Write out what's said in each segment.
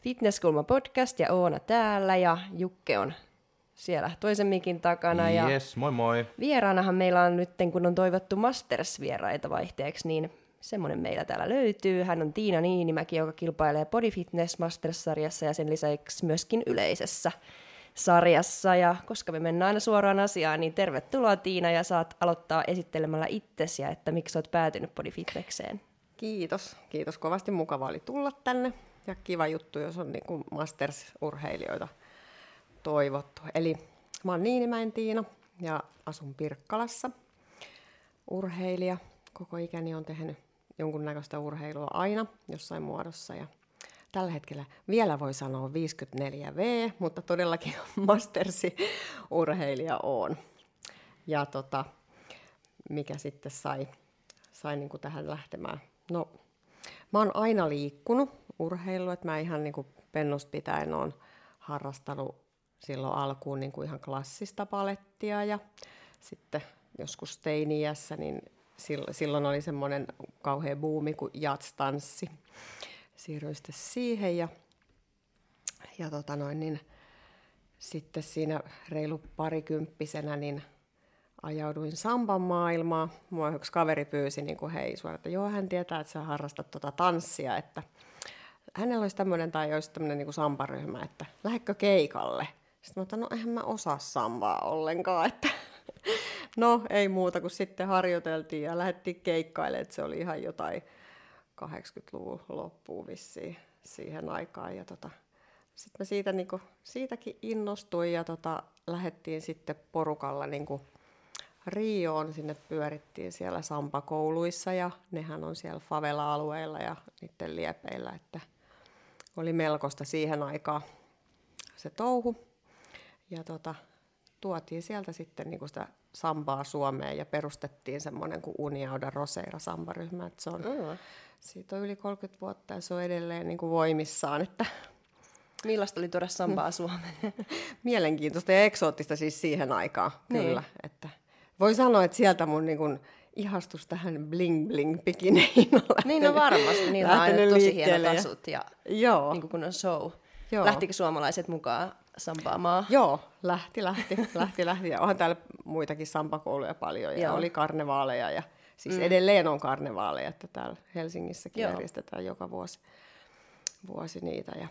Fitnesskulma podcast ja Oona täällä ja Jukke on siellä toisen mikin takana. Ja Yes, moi moi. vieraanahan meillä on nyt, kun on toivottu Masters-vieraita vaihteeksi, niin semmoinen meillä täällä löytyy. Hän on Tiina Niinimäki, joka kilpailee Body Fitness Masters-sarjassa ja sen lisäksi myöskin yleisessä sarjassa. Ja koska me mennään aina suoraan asiaan, niin tervetuloa Tiina ja saat aloittaa esittelemällä itsesi ja että miksi olet päätynyt Body Fitnesseen. Kiitos. Kiitos kovasti. Mukava oli tulla tänne. Ja kiva juttu, jos on niin Masters-urheilijoita toivottu. Eli mä oon Niinimäen Tiina ja asun Pirkkalassa. Urheilija. Koko ikäni on tehnyt jonkunnäköistä urheilua aina jossain muodossa. Ja tällä hetkellä vielä voi sanoa 54V, mutta todellakin Mastersi-urheilija on. Ja tota, mikä sitten sai, sai niin kuin tähän lähtemään? No, mä oon aina liikkunut urheilua, että mä ihan niin kuin pennusta pitäen oon harrastanut silloin alkuun niin kuin ihan klassista palettia ja sitten joskus teini-iässä, niin silloin oli semmoinen kauhea buumi kuin jatstanssi. Siirryin sitten siihen ja, ja tota noin, niin sitten siinä reilu parikymppisenä niin ajauduin samban maailmaan. Mua yksi kaveri pyysi, niin kuin, hei suoraan, että joo, hän tietää, että sä harrastat tuota tanssia, että hänellä olisi tämmöinen tai olisi tämmöinen niin samparyhmä, että lähdekö keikalle? Sitten mä otan, no eihän mä osaa sambaa ollenkaan, että no ei muuta kuin sitten harjoiteltiin ja lähdettiin keikkaille, että se oli ihan jotain 80-luvun loppuun vissiin siihen aikaan. Ja tota, sitten mä siitä, niin kuin, siitäkin innostuin ja tota, lähdettiin sitten porukalla niin kuin Rioon, sinne pyörittiin siellä Sampa-kouluissa ja nehän on siellä favela-alueilla ja niiden liepeillä, että oli melkoista siihen aikaan se touhu. Ja tota, tuotiin sieltä sitten niin sitä sambaa Suomeen ja perustettiin semmoinen kuin Uniauda Roseira sambaryhmä. Että se on, mm. Siitä on yli 30 vuotta ja se on edelleen niin kuin voimissaan. Että Millaista oli tuoda sambaa Suomeen? Mielenkiintoista ja eksoottista siis siihen aikaan, niin. kyllä. Että voi sanoa, että sieltä mun niin kun, ihastus tähän bling bling pikineihin on lähtenyt, Niin no varmasti, niin on aina tosi hienot asut ja Joo. Niin kun on show. Joo. Lähtikö suomalaiset mukaan sampaamaan? Joo, lähti, lähti, lähti, lähti. Ja onhan täällä muitakin sampakouluja paljon ja Joo. oli karnevaaleja ja siis mm. edelleen on karnevaaleja, että täällä Helsingissäkin Joo. järjestetään joka vuosi, vuosi niitä. Ja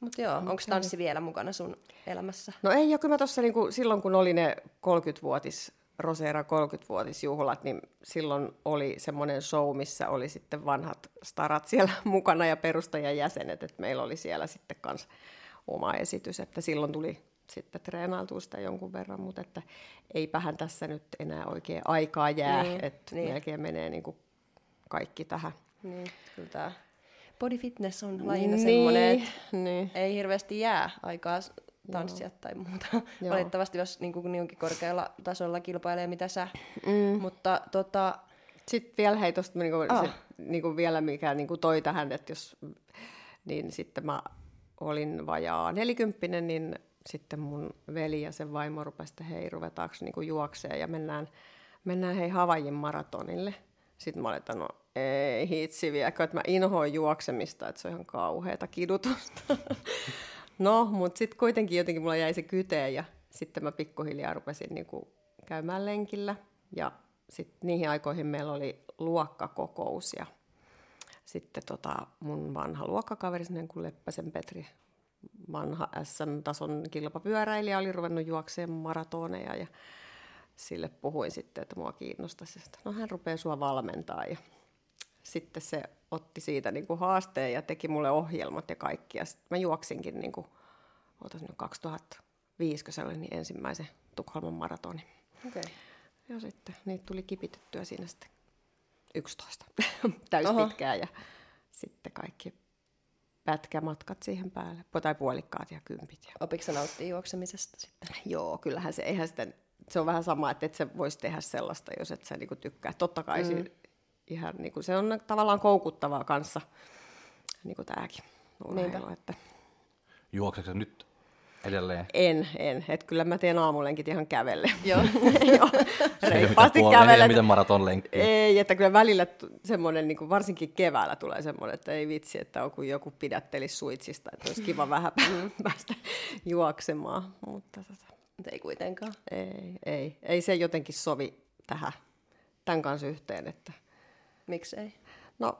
mutta joo, onko tanssi vielä mukana sun elämässä? No ei, ja kyllä mä tuossa niinku, silloin kun oli ne 30-vuotis, Rosera 30-vuotisjuhlat, niin silloin oli semmoinen show, missä oli sitten vanhat starat siellä mukana ja perustajan jäsenet, että meillä oli siellä sitten kans oma esitys, että silloin tuli sitten treenailtua sitä jonkun verran, mutta että eipähän tässä nyt enää oikein aikaa jää, niin, että niin. melkein menee niin kuin kaikki tähän. Niin, kyllä tämä body fitness on lajina niin, semmoinen, että niin. ei hirveästi jää aikaa tanssia Joo. tai muuta. Joo. Valitettavasti, jos niin kuin niinkin korkealla tasolla kilpailee, mitä sä. Mm. Mutta tota... Sitten vielä hei tuosta niin kuin, oh. niin kuin vielä mikä niin kuin toi tähän, että jos niin sitten mä olin vajaa nelikymppinen, niin sitten mun veli ja sen vaimo rupesi, että hei, ruvetaanko niin juokseen ja mennään, mennään hei Havajin maratonille. Sitten mä olin, että no ei hitsi viekö, että mä inhoin juoksemista, että se on ihan kauheata kidutusta. no, mutta sitten kuitenkin jotenkin mulla jäi se kyteen ja sitten mä pikkuhiljaa rupesin niinku käymään lenkillä. Ja sitten niihin aikoihin meillä oli luokkakokous ja sitten tota mun vanha luokkakaveri, sen kuin Leppäsen Petri, vanha SM-tason kilpapyöräilijä, oli ruvennut juokseen maratoneja ja sille puhuin sitten, että mua kiinnostaisi. Että no hän rupeaa sua valmentaa ja sitten se otti siitä niin kuin haasteen ja teki mulle ohjelmat ja kaikki. Ja sitten mä juoksinkin niin kuin, nyt 2005, kun se oli niin ensimmäisen Tukholman maratoni. Okay. Ja sitten niitä tuli kipitettyä siinä sitten 11 täyspitkää ja sitten kaikki pätkämatkat siihen päälle, tai puolikkaat ja kympit. Ja... Opiksa nauttii juoksemisesta sitten? Joo, kyllähän se, eihän sitten, se on vähän sama, että et se voisi tehdä sellaista, jos et sä niinku tykkää. Totta kai mm ihan niin kuin, se on tavallaan koukuttavaa kanssa, niin kuin tämäkin. urheilu. Että... Juokseeko nyt edelleen? En, en. Et kyllä mä teen aamulenkit ihan kävelle. Joo. Joo. Reippaasti kävelle. Miten maratonlenkki. Ei, että kyllä välillä semmoinen, niin varsinkin keväällä tulee semmoinen, että ei vitsi, että on kun joku pidättelisi suitsista, että olisi kiva vähän päästä juoksemaan. Mutta tota, ei kuitenkaan. Ei, ei. Ei se jotenkin sovi tähän tämän kanssa yhteen. Että... Miksei? No,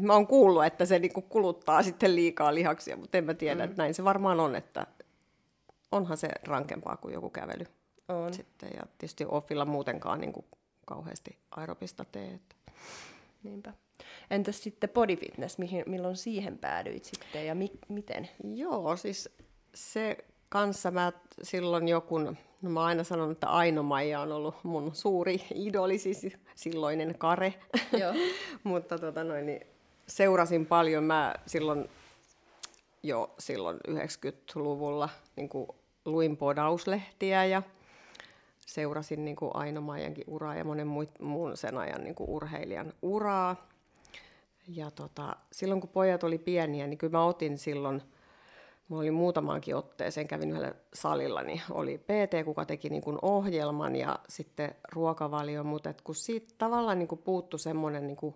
mä oon kuullut, että se niinku kuluttaa sitten liikaa lihaksia, mutta en mä tiedä, mm. että näin se varmaan on, että onhan se rankempaa kuin joku kävely. On. Sitten, ja tietysti offilla muutenkaan niinku kauheasti aerobista tee. Että... Niinpä. Entäs sitten body fitness, mihin, milloin siihen päädyit sitten ja mi- miten? Joo, siis se kanssa mä silloin joku, no mä aina sanon, että Aino Maija on ollut mun suuri idoli, siis silloinen kare. Joo. Mutta tota noin, niin seurasin paljon. Mä silloin jo silloin 90-luvulla niin kuin luin podauslehtiä ja seurasin niin kuin Aino Maijankin uraa ja monen muun sen ajan niin kuin urheilijan uraa. Ja tota, silloin kun pojat oli pieniä, niin kyllä mä otin silloin – Mulla oli muutamaankin otteeseen, kävin yhdellä salilla, niin oli PT, kuka teki niin kuin ohjelman ja sitten ruokavalio, mutta et kun siitä tavallaan niin kuin puuttu semmoinen niin kuin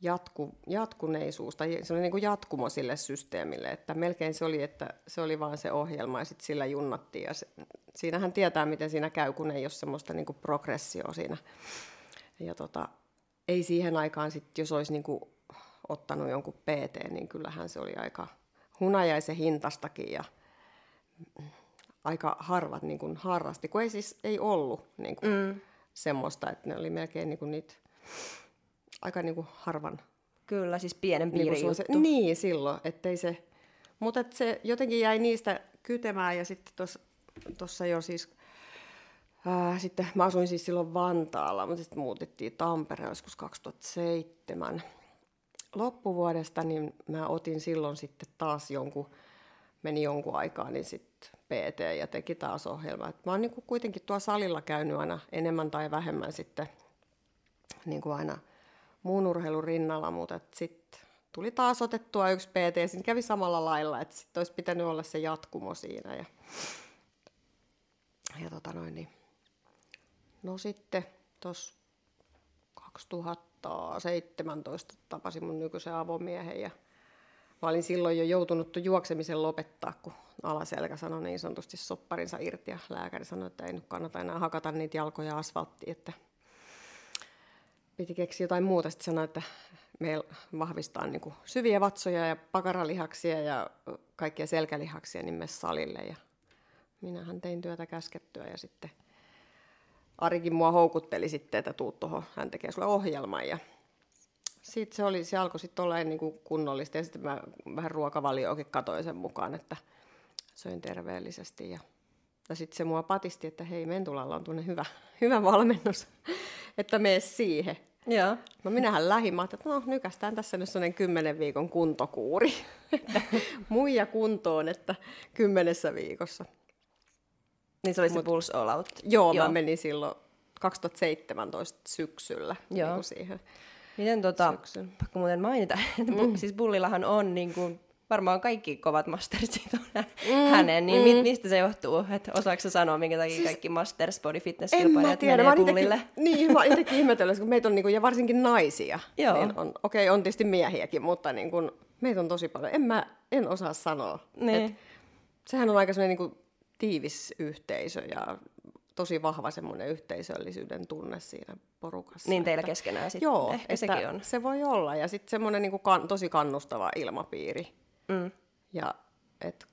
jatku, jatkuneisuus tai se oli niin kuin jatkumo sille systeemille, että melkein se oli, että se oli vaan se ohjelma ja sitten sillä junnattiin ja se, siinähän tietää, miten siinä käy, kun ei ole semmoista niin kuin progressioa siinä. Ja tota, ei siihen aikaan sitten, jos olisi niin kuin ottanut jonkun PT, niin kyllähän se oli aika hunajaisen hintastakin ja aika harvat niin kuin harrasti, kun ei siis ei ollut niin kuin mm. semmoista, että ne oli melkein niin kuin niitä aika niin kuin harvan. Kyllä, siis pienen piirin niin juttu. Niin, silloin, ettei se, mutta et se jotenkin jäi niistä kytemään ja sitten tuossa jo siis, ää, sitten mä asuin siis silloin Vantaalla, mutta sitten muutettiin Tampereen joskus 2007 loppuvuodesta, niin mä otin silloin sitten taas jonkun, meni jonkun aikaa, niin sitten PT ja teki taas ohjelma. Et mä oon niin kuitenkin tuo salilla käynyt aina enemmän tai vähemmän sitten niin kuin aina muun urheilun rinnalla, mutta sitten tuli taas otettua yksi PT siinä kävi samalla lailla, että sitten olisi pitänyt olla se jatkumo siinä. Ja, ja tota noin, niin. No sitten tuossa 2000 2017 tapasin mun nykyisen avomiehen ja mä olin silloin jo joutunut juoksemisen lopettaa, kun alaselkä sanoi niin sanotusti sopparinsa irti ja lääkäri sanoi, että ei nyt kannata enää hakata niitä jalkoja asfalttiin, että piti keksiä jotain muuta. Sitten sanoi, että meillä vahvistaa niin kuin syviä vatsoja ja pakaralihaksia ja kaikkia selkälihaksia niin salille. Ja minähän tein työtä käskettyä ja sitten Arikin mua houkutteli sitten, että tuu tuohon, hän tekee sulle ohjelman ja sitten se, oli, se alkoi sitten olla niin kuin kunnollista ja sitten mä vähän ruokavalioakin katoin sen mukaan, että söin terveellisesti ja, ja sitten se mua patisti, että hei Mentulalla on tuonne hyvä, hyvä valmennus, että mene siihen. Joo. No minähän lähdin, mä että no nykästään tässä nyt sellainen kymmenen viikon kuntokuuri. Muija kuntoon, että kymmenessä viikossa. Niin se oli Mut, se Pulse All Out. Joo, joo, mä menin silloin 2017 syksyllä joo. Niin siihen Miten tota, syksyn. pakko muuten mainita, että mm. siis Bullillahan on niin kuin, varmaan kaikki kovat mastersit on mm, hänen, niin mm. mistä se johtuu? Että osaako sä sanoa, minkä takia siis, kaikki Masters Body Fitness kilpailijat menee mä Bullille? Niin, mä itsekin ihmetellyt, kun meitä on, niin kuin, ja varsinkin naisia, Joo. niin on, okei, okay, on tietysti miehiäkin, mutta niin kuin, meitä on tosi paljon. En mä, en osaa sanoa. Niin. Et, sehän on aika sellainen niin kuin, tiivis yhteisö ja tosi vahva semmoinen yhteisöllisyyden tunne siinä porukassa. Niin teillä että, keskenään sitten, joo, ehkä sekin on. se voi olla. Ja sitten semmoinen niin kan, tosi kannustava ilmapiiri. Mm. Ja että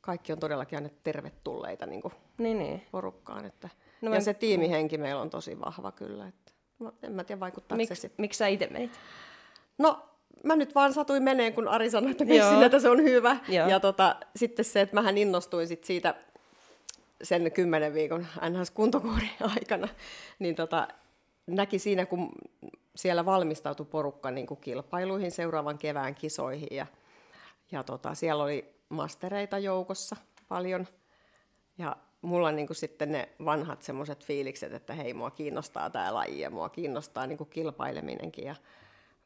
kaikki on todellakin aina tervetulleita niin kuin niin, niin. porukkaan. Että, no ja mä... se tiimihenki meillä on tosi vahva kyllä. Että, no, en mä tiedä, vaikuttaako Mik, se sitten. Miksi sä itse menit? No mä nyt vaan satuin meneen, kun Ari sanoi, että sinne, että se on hyvä. Joo. Ja tota, sitten se, että mähän innostuin sit siitä sen kymmenen viikon NHS-kuntokuurin aikana, niin tota, näki siinä, kun siellä valmistautui porukka niin kuin kilpailuihin seuraavan kevään kisoihin ja, ja tota, siellä oli mastereita joukossa paljon. Ja mulla niin kuin sitten ne vanhat semmoiset fiilikset, että hei, mua kiinnostaa tämä laji ja mua kiinnostaa niin kuin kilpaileminenkin ja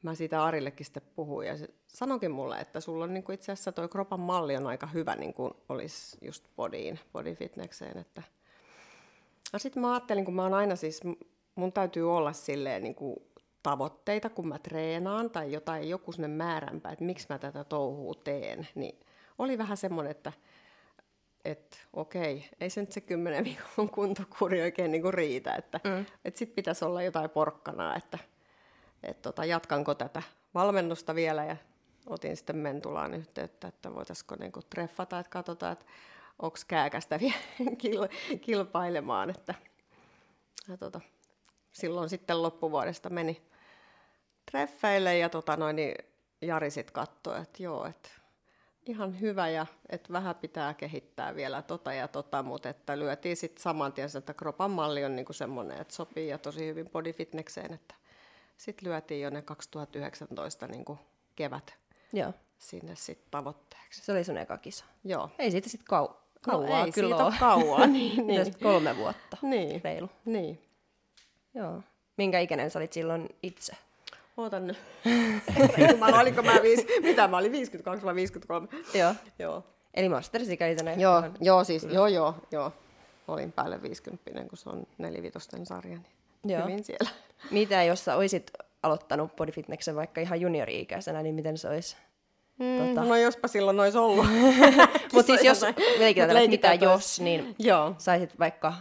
mä siitä Arillekin sitten puhuin ja se sanokin mulle, että sulla on niinku itse asiassa toi kropan malli on aika hyvä, niin kuin olisi just bodyin, body fitnesseen. Että... Ja sitten mä ajattelin, kun mä oon aina siis, mun täytyy olla silleen niin kuin tavoitteita, kun mä treenaan tai jotain, joku sinne määränpä, että miksi mä tätä touhua teen, niin oli vähän semmoinen, että että okei, ei se nyt se kymmenen viikon kuntokuri oikein niinku riitä, että mm. et sitten pitäisi olla jotain porkkanaa, että et tota, jatkanko tätä valmennusta vielä ja otin sitten Mentulaan yhteyttä, että voitaisiko niinku treffata, että katsotaan, että onko kääkästä vielä kil- kilpailemaan, että ja tota, silloin sitten loppuvuodesta meni treffeille ja tota noin, niin Jari sitten katsoi, että joo, että ihan hyvä ja että vähän pitää kehittää vielä tota ja tota, mutta että lyötiin sitten saman tien, että kropan malli on niinku semmoinen, että sopii ja tosi hyvin bodyfitnekseen, että sitten lyötiin jo ne 2019 niinku kevät Joo. sinne sitten tavoitteeksi. Se oli sun eka kisa. Joo. Ei siitä sitten kau- kauaa no, ei kyllä siitä ole. kauaa, niin, niin. kolme vuotta. Niin. Reilu. niin. Joo. Minkä ikäinen sä olit silloin itse? Ootan nyt. mä olinko mä viis, mitä mä olin, 52 vai 53? Joo. Joo. Eli mastersikäisenä. Joo, joo, siis, joo, joo, joo. Olin päälle 50, kun se on nelivitosten sarja, niin Joo. hyvin siellä. Mitä jos sä oisit aloittanut bodyfitneksen vaikka ihan juniori-ikäisenä, niin miten se olisi? Mm, Tota. No jospa silloin olisi ollut. Mutta siis jos, leikitään, Mut mitä että jos, niin Joo. saisit vaikka,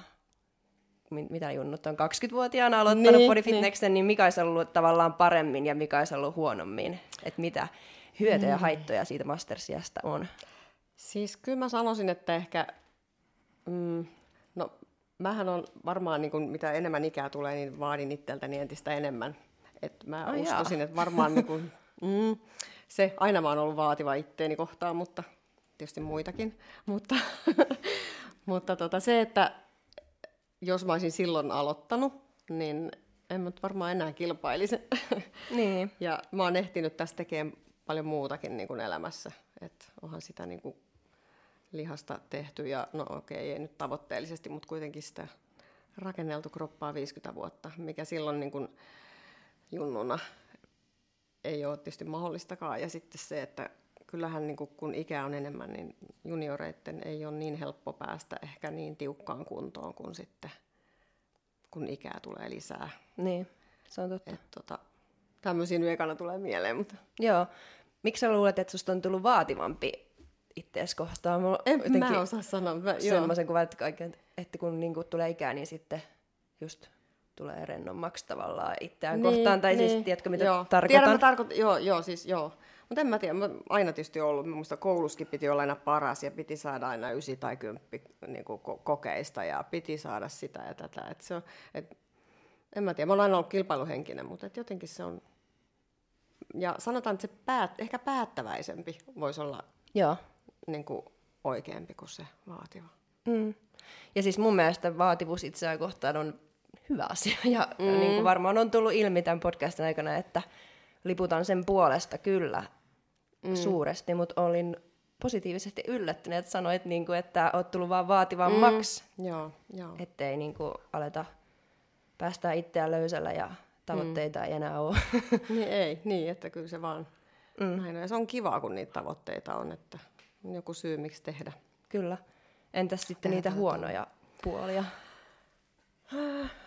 mi- mitä junnut on, 20-vuotiaana aloittanut Niin, bodyfitneksen, niin mikä olisi ollut tavallaan paremmin ja mikä olisi ollut huonommin? Että mitä hyötyjä ja haittoja siitä mastersiasta on? Siis kyllä mä sanoisin, että ehkä, mm, no mähän on varmaan, niin kuin, mitä enemmän ikää tulee, niin vaadin itseltäni entistä enemmän. Et mä Ai uskoisin, että varmaan niin kuin, mm, se, aina mä oon ollut vaativa itteeni kohtaan, mutta tietysti muitakin. Mutta, mutta tota, se, että jos mä olisin silloin aloittanut, niin en mä varmaan enää kilpailisi. Niin. Ja mä oon ehtinyt tässä tekemään paljon muutakin niin kuin elämässä. Et onhan sitä niin kuin lihasta tehty ja no okei, ei nyt tavoitteellisesti, mutta kuitenkin sitä rakenneltu kroppaa 50 vuotta, mikä silloin niin kuin junnuna ei ole tietysti mahdollistakaan. Ja sitten se, että kyllähän niin kuin, kun ikä on enemmän, niin junioreiden ei ole niin helppo päästä ehkä niin tiukkaan kuntoon kuin sitten, kun ikää tulee lisää. Niin, se on totta. Et, tota, tämmöisiä nyt ekana tulee mieleen, mutta Joo. Miksi sä luulet, että susta on tullut vaativampi ittees kohtaan? Mulla en jotenkin mä osaa sanoa. Mä, joo. semmoisen kuvan, että, kaiken, että kun niinku tulee ikää, niin sitten just tulee rennommaksi tavallaan itseään niin, kohtaan. Tai siis, tiedätkö mitä joo. tarkoitan? Tiedän, mä tarkoitan, joo, joo, siis joo. Mutta en mä tiedä, mä aina tietysti ollut, muista kouluskin piti olla aina paras ja piti saada aina ysi tai kymppi niin kuin ko- kokeista ja piti saada sitä ja tätä. Et se on, et, en mä tiedä, mä olen aina ollut kilpailuhenkinen, mutta et jotenkin se on, ja sanotaan, että se päät, ehkä päättäväisempi voisi olla Joo. Niin kuin oikeampi kuin se vaativa. Mm. Ja siis mun mielestä vaativuus itseään kohtaan on hyvä asia. Ja mm. niin kuin varmaan on tullut ilmi tämän podcastin aikana, että liputan sen puolesta kyllä mm. suuresti, mutta olin positiivisesti yllättynyt, että sanoit, niin kuin, että oot tullut vaan vaativammaksi, mm. Joo, joo. ettei niin kuin, aleta päästää itseään löysällä ja tavoitteita mm. ei enää ole. Niin ei, niin, että kyllä se vaan mm. näin on. Ja se on kiva, kun niitä tavoitteita on, että joku syy, miksi tehdä. kyllä. Entäs sitten niitä huonoja puolia?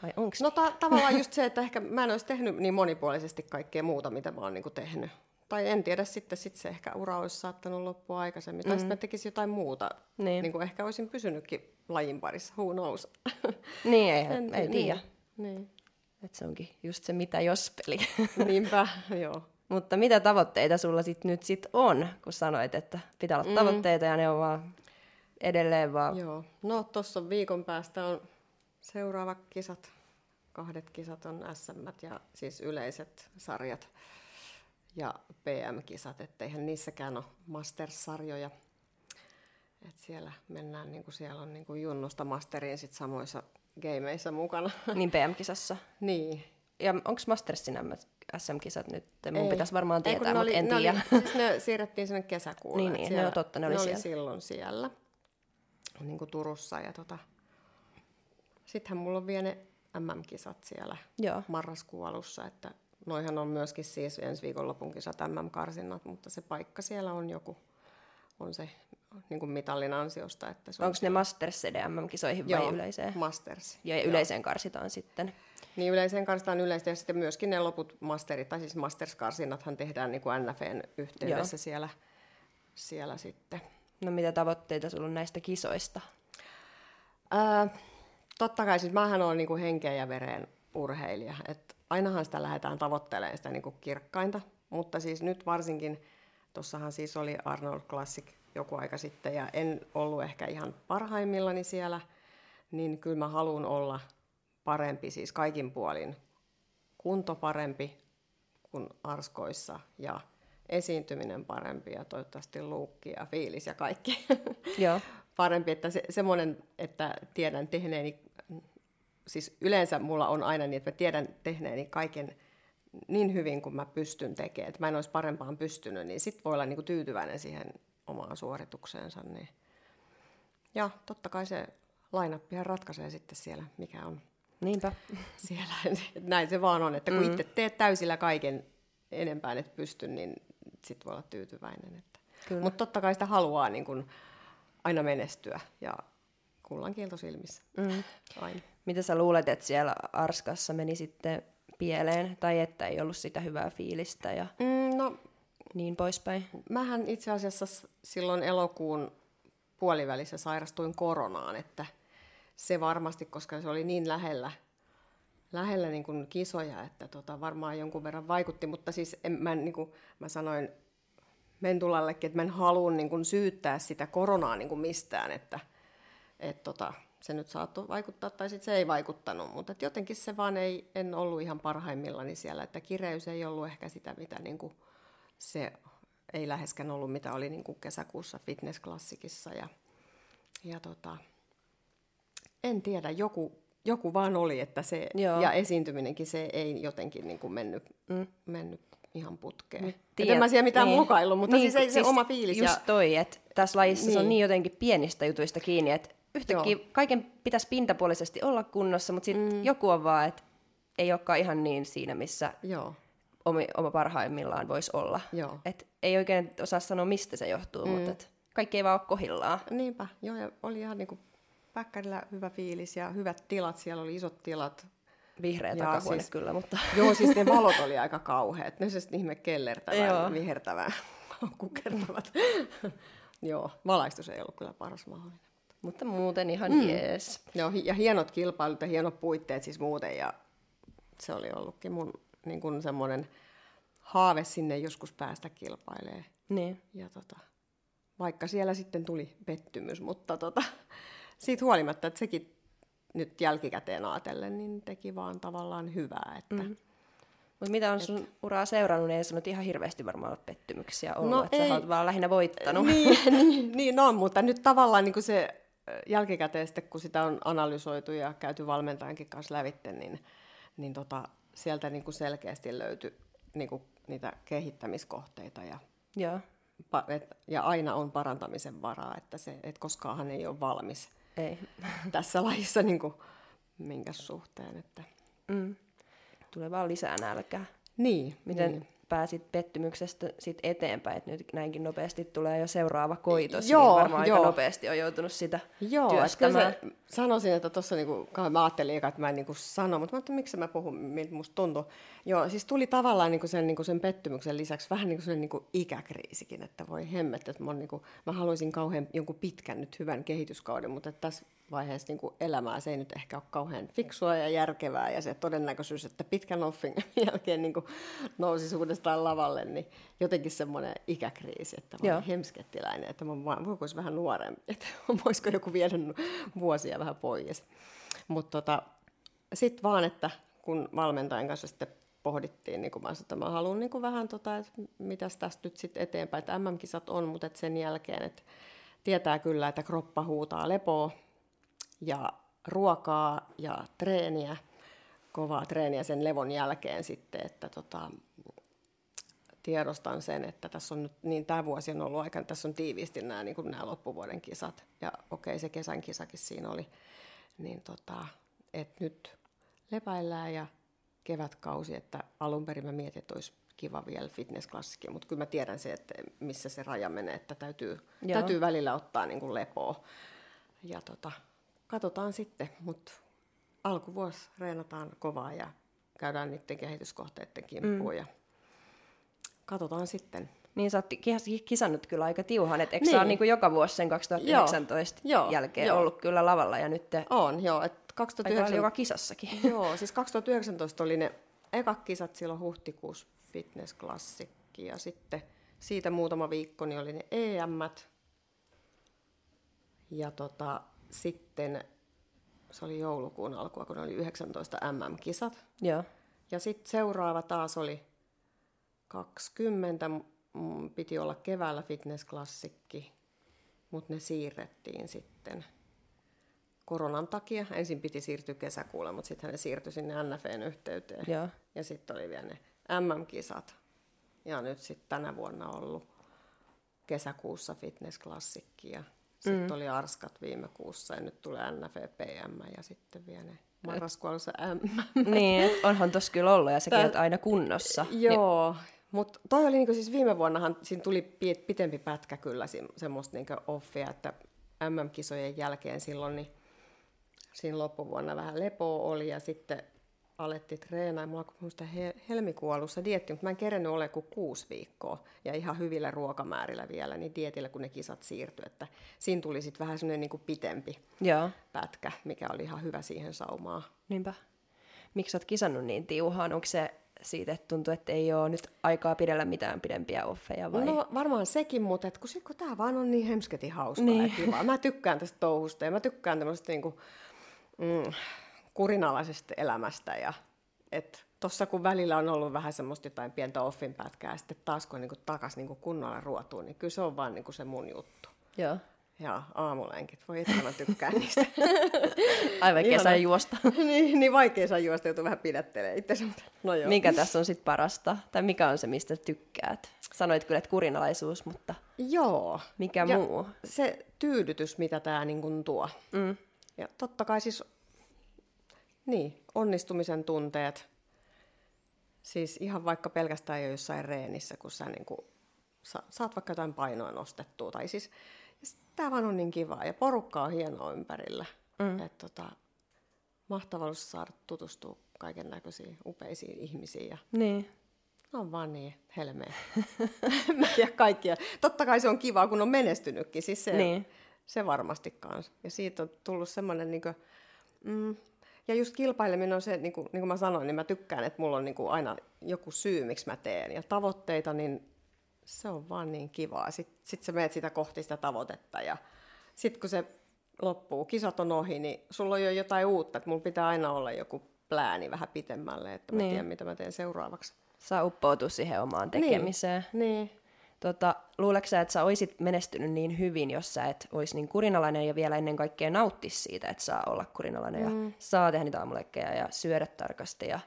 Vai onks? No ta- tavallaan just se, että ehkä mä en olisi tehnyt niin monipuolisesti kaikkea muuta, mitä mä oon niinku tehnyt. Tai en tiedä, sitten sit se ehkä ura olisi saattanut loppua aikaisemmin. Mm. Tai sitten mä tekisin jotain muuta. Niin. Niin kuin ehkä olisin pysynytkin lajin parissa, who knows. Niin, ei, En ei ti- tiedä. Niin, niin. Et se onkin just se mitä jos peli. Niinpä, joo. Mutta mitä tavoitteita sulla sit nyt sit on, kun sanoit, että pitää olla tavoitteita ja ne on vaan edelleen vaan... Joo. No tuossa viikon päästä on seuraavat kisat. Kahdet kisat on SM ja siis yleiset sarjat ja PM-kisat, etteihän niissäkään ole Masters-sarjoja. Et siellä mennään, niin kuin siellä on niin kuin junnusta masteriin sit samoissa gameissa mukana. Niin PM-kisassa. niin. Ja onko Mastersin SM-kisat nyt? Mun Ei. pitäisi varmaan tietää, ne mutta en ne tiedä. Oli, siis ne siirrettiin sinne kesäkuulle. Niin, niin, ne on totta, ne oli ne siellä. oli silloin siellä. Niin kuin Turussa. Ja tota, sittenhän mulla on vielä ne MM-kisat siellä Joo. marraskuun alussa, että noihan on myöskin siis ensi viikonlopun kisat MM-karsinnat, mutta se paikka siellä on joku, on se niin kuin mitallin ansiosta. Että se on Onko ne Masters CDMM-kisoihin vai Joo, yleiseen? Masters. Ja yleiseen karsitaan sitten. Niin yleiseen karsitaan yleistä ja sitten myöskin ne loput masterit, tai siis masters-karsinnathan tehdään niin kuin NFN yhteydessä siellä, siellä sitten. No mitä tavoitteita sulla on näistä kisoista? Ää, totta kai, siis mähän olen niin kuin henkeä ja veren urheilija, että ainahan sitä lähdetään tavoittelemaan sitä niin kuin kirkkainta, mutta siis nyt varsinkin, tuossahan siis oli Arnold Classic joku aika sitten ja en ollut ehkä ihan parhaimmillani siellä, niin kyllä mä haluan olla parempi, siis kaikin puolin kunto parempi kuin arskoissa ja esiintyminen parempi ja toivottavasti luukki ja fiilis ja kaikki Joo. parempi, että se, semmoinen, että tiedän tehneeni, siis yleensä mulla on aina niin, että mä tiedän tehneeni kaiken niin hyvin kuin mä pystyn tekemään, että mä en olisi parempaan pystynyt, niin sit voi olla niin kuin tyytyväinen siihen omaan suoritukseensa. Niin. Ja totta kai se lainappihan ratkaisee sitten siellä, mikä on Niinpä. siellä. Näin se vaan on, että kun mm. itse teet täysillä kaiken enempään, että pysty, niin sit voi olla tyytyväinen. Että. Mutta totta kai sitä haluaa niin kun aina menestyä ja kullan kielto silmissä. Mm. Aina. Mitä sä luulet, että siellä Arskassa meni sitten pieleen, tai että ei ollut sitä hyvää fiilistä ja Mm, no, niin poispäin? mähän itse asiassa silloin elokuun puolivälissä sairastuin koronaan, että se varmasti, koska se oli niin lähellä, lähellä niin kuin kisoja, että tota, varmaan jonkun verran vaikutti, mutta siis en, mä, niin kuin, mä sanoin Mentulallekin, että mä en halua niin kuin syyttää sitä koronaa niin kuin mistään, että et, tota, se nyt saattoi vaikuttaa tai sitten se ei vaikuttanut, mutta jotenkin se vaan ei, en ollut ihan parhaimmillani siellä, että kireys ei ollut ehkä sitä, mitä niin kuin se ei läheskään ollut, mitä oli niin kuin kesäkuussa fitnessklassikissa ja, ja tota, en tiedä, joku, joku vaan oli, että se, Joo. ja esiintyminenkin, se ei jotenkin niin kuin mennyt, mm. mennyt ihan putkeen. Mut Et en mä siellä mitään niin. mukaillut, mutta niin, siis ei se oma fiilis. Just ja, toi, että tässä lajissa niin. se on Niin. niin jotenkin pienistä jutuista kiinni, että yhtäkkiä Joo. kaiken pitäisi pintapuolisesti olla kunnossa, mutta sitten mm. joku on vaan, että ei olekaan ihan niin siinä, missä joo, omi, oma parhaimmillaan voisi olla. joo. Et ei oikein osaa sanoa, mistä se johtuu, mm. mutta et kaikki ei vaan ole kohillaan. Niinpä, joo, ja oli ihan niin kuin päkkärillä hyvä fiilis ja hyvät tilat, siellä oli isot tilat. Vihreä Jaa, takahuone siis- kyllä, mutta Joo, siis ne valot oli aika kauheat. Ne se ihme kellertävää, vihertävää, kukertavat. joo, valaistus ei ollut kyllä paras mahdollinen. mutta muuten ihan mm. jees. Joo, ja hienot kilpailut ja hienot puitteet siis muuten. Ja se oli ollutkin mun niin kuin semmoinen haave sinne joskus päästä kilpailee. Niin. Ja tota, vaikka siellä sitten tuli pettymys, mutta tota, siitä huolimatta, että sekin nyt jälkikäteen ajatellen, niin teki vaan tavallaan hyvää. Että, mm. Mutta mitä on sun uraa seurannut, niin ei sun nyt ihan hirveästi varmaan ole pettymyksiä ollut, No että ei. sä oot vaan lähinnä voittanut. niin, niin, niin on, mutta nyt tavallaan niin kuin se jälkikäteen sitten, kun sitä on analysoitu ja käyty valmentajankin kanssa lävitte, niin, niin tota, sieltä niin kuin selkeästi löytyi niin kuin niitä kehittämiskohteita ja, pa- et, ja aina on parantamisen varaa, että, se, et koskaanhan ei ole valmis ei. tässä lajissa niin kuin, minkä suhteen. Että. Mm. Tulee vaan lisää nälkää. Niin, Miten niin. Pääsit pettymyksestä sit eteenpäin, että nyt näinkin nopeasti tulee jo seuraava koitos, Joo, niin varmaan joo. aika nopeasti on joutunut sitä Joo, että työstämään. se, sanoisin, että tuossa niinku, mä ajattelin eka, että mä en niinku sano, mutta mä ajattelin, miksi mä puhun, miltä musta tuntui. Joo, siis tuli tavallaan niinku sen, niinku sen pettymyksen lisäksi vähän niinku sellainen niinku ikäkriisikin, että voi hemmet, että mä, niinku, mä haluaisin kauhean jonkun pitkän nyt hyvän kehityskauden, mutta että tässä vaiheessa niinku elämää se ei nyt ehkä ole kauhean fiksua ja järkevää ja se todennäköisyys, että pitkän offin jälkeen niinku nousisi uudestaan lavalle, niin jotenkin semmoinen ikäkriisi, että mä oon hemskettiläinen, että mä voiko vähän nuorempi, että voisiko joku viedä vuosia vähän pois. Mutta tota, sitten vaan, että kun valmentajan kanssa sitten pohdittiin, niin kuin mä sanoin, että mä haluan niin kuin vähän, tota, että mitäs tästä nyt sitten eteenpäin, että MM-kisat on, mutta että sen jälkeen, että tietää kyllä, että kroppa huutaa lepoa ja ruokaa ja treeniä, kovaa treeniä sen levon jälkeen sitten, että tota, tiedostan sen, että tässä on nyt, niin tämä vuosi on ollut aika, tässä on tiiviisti nämä, niin kuin nämä loppuvuoden kisat, ja okei se kesän kisakin siinä oli, niin tota, että nyt lepäillään ja kevätkausi, että alun perin mä mietin, että olisi kiva vielä fitnessklassikki, mutta kyllä mä tiedän se, että missä se raja menee, että täytyy, täytyy välillä ottaa niin kuin lepoa. Ja tota, katsotaan sitten, mutta alkuvuosi reenataan kovaa ja käydään niiden kehityskohteiden kimppuun mm. ja katsotaan sitten. Niin sä oot kisannut kyllä aika tiuhan, että eikö niin. sä ole niin kuin joka vuosi sen 2019 joo, jälkeen joo. ollut kyllä lavalla ja nyt... On, joo. Et 2009... joka kisassakin. Joo, siis 2019 oli ne ekat kisat silloin huhtikuussa fitnessklassikki ja sitten siitä muutama viikko niin oli ne em Ja tota, sitten se oli joulukuun alkua, kun oli 19 MM-kisat. Joo. Ja sitten seuraava taas oli 20, piti olla keväällä fitnessklassikki, mutta ne siirrettiin sitten koronan takia. Ensin piti siirtyä kesäkuulle, mutta sitten ne siirtyi sinne NFN yhteyteen. Joo. Ja sitten oli vielä ne MM-kisat. Ja nyt sitten tänä vuonna ollut kesäkuussa fitnessklassikki ja sitten mm. oli Arskat viime kuussa ja nyt tulee NFPM ja sitten vielä ne marraskuussa M. niin, onhan tossa kyllä ollut ja sekin Tää... aina kunnossa. Joo, niin... mutta toi oli niinku siis viime vuonnahan, siinä tuli pitempi pätkä kyllä semmoista niinku offia, että MM-kisojen jälkeen silloin niin siinä loppuvuonna vähän lepoa oli ja sitten alettiin treenaa. Mulla on muista helmikuun alussa dietti, mutta mä en kerennyt ole kuin kuusi viikkoa ja ihan hyvillä ruokamäärillä vielä, niin dietillä kun ne kisat siirtyi, että siinä tuli sitten vähän semmoinen niin pitempi Joo. pätkä, mikä oli ihan hyvä siihen saumaan. Niinpä. Miksi oot kisannut niin tiuhaan? Onko se siitä, että tuntuu, että ei ole nyt aikaa pidellä mitään pidempiä offeja vai? No varmaan sekin, mutta et kun, sit, kun tämä vaan on niin hemsketin hauskaa niin. ja kivaa. Mä tykkään tästä touhusta ja mä tykkään tämmöistä niinku, mm, kurinalaisesta elämästä. Ja, et tossa kun välillä on ollut vähän semmoista jotain pientä offin pätkää, ja sitten taas kun on niin takaisin niin kunnolla ruotuun, niin kyllä se on vaan niin se mun juttu. Joo. Ja aamulenkit, voi että mä tykkään niistä. Aivan kesä juosta. niin, niin vaikea saa juosta, joutuu vähän pidättelemään itse. No joo. Mikä tässä on sitten parasta? Tai mikä on se, mistä tykkäät? Sanoit kyllä, että kurinalaisuus, mutta joo. mikä ja muu? Se tyydytys, mitä tämä niin tuo. Mm. Ja totta kai siis niin, onnistumisen tunteet. Siis ihan vaikka pelkästään jo jossain reenissä, kun sä niin kuin, sa, saat vaikka jotain painoa nostettua. Tai siis, tämä vaan on niin kivaa ja porukka on hienoa ympärillä. Mm. Että tota, mahtavaa saada tutustua kaiken näköisiin upeisiin ihmisiin. Ja niin. On vaan niin helmeä. Mä tiedä kaikkia. Totta kai se on kiva, kun on menestynytkin. Siis se, niin. se varmasti kanssa. Ja siitä on tullut semmoinen niin kuin, mm, ja just kilpaileminen on se, niin kuin, niin kuin mä sanoin, niin mä tykkään, että mulla on niin kuin aina joku syy, miksi mä teen. Ja tavoitteita, niin se on vaan niin kivaa. Sitten sit sä menet sitä kohti sitä tavoitetta ja sitten kun se loppuu, kisat on ohi, niin sulla on jo jotain uutta, että mulla pitää aina olla joku plääni vähän pitemmälle, että mä niin. tiedän, mitä mä teen seuraavaksi. Saa uppoutua siihen omaan tekemiseen. Niin, niin. Tota, luuleeko sä, että sä olisit menestynyt niin hyvin, jos sä et olisi niin kurinalainen ja vielä ennen kaikkea nauttisi siitä, että saa olla kurinalainen mm. ja saa tehdä niitä aamulekkeja ja syödä tarkasti ja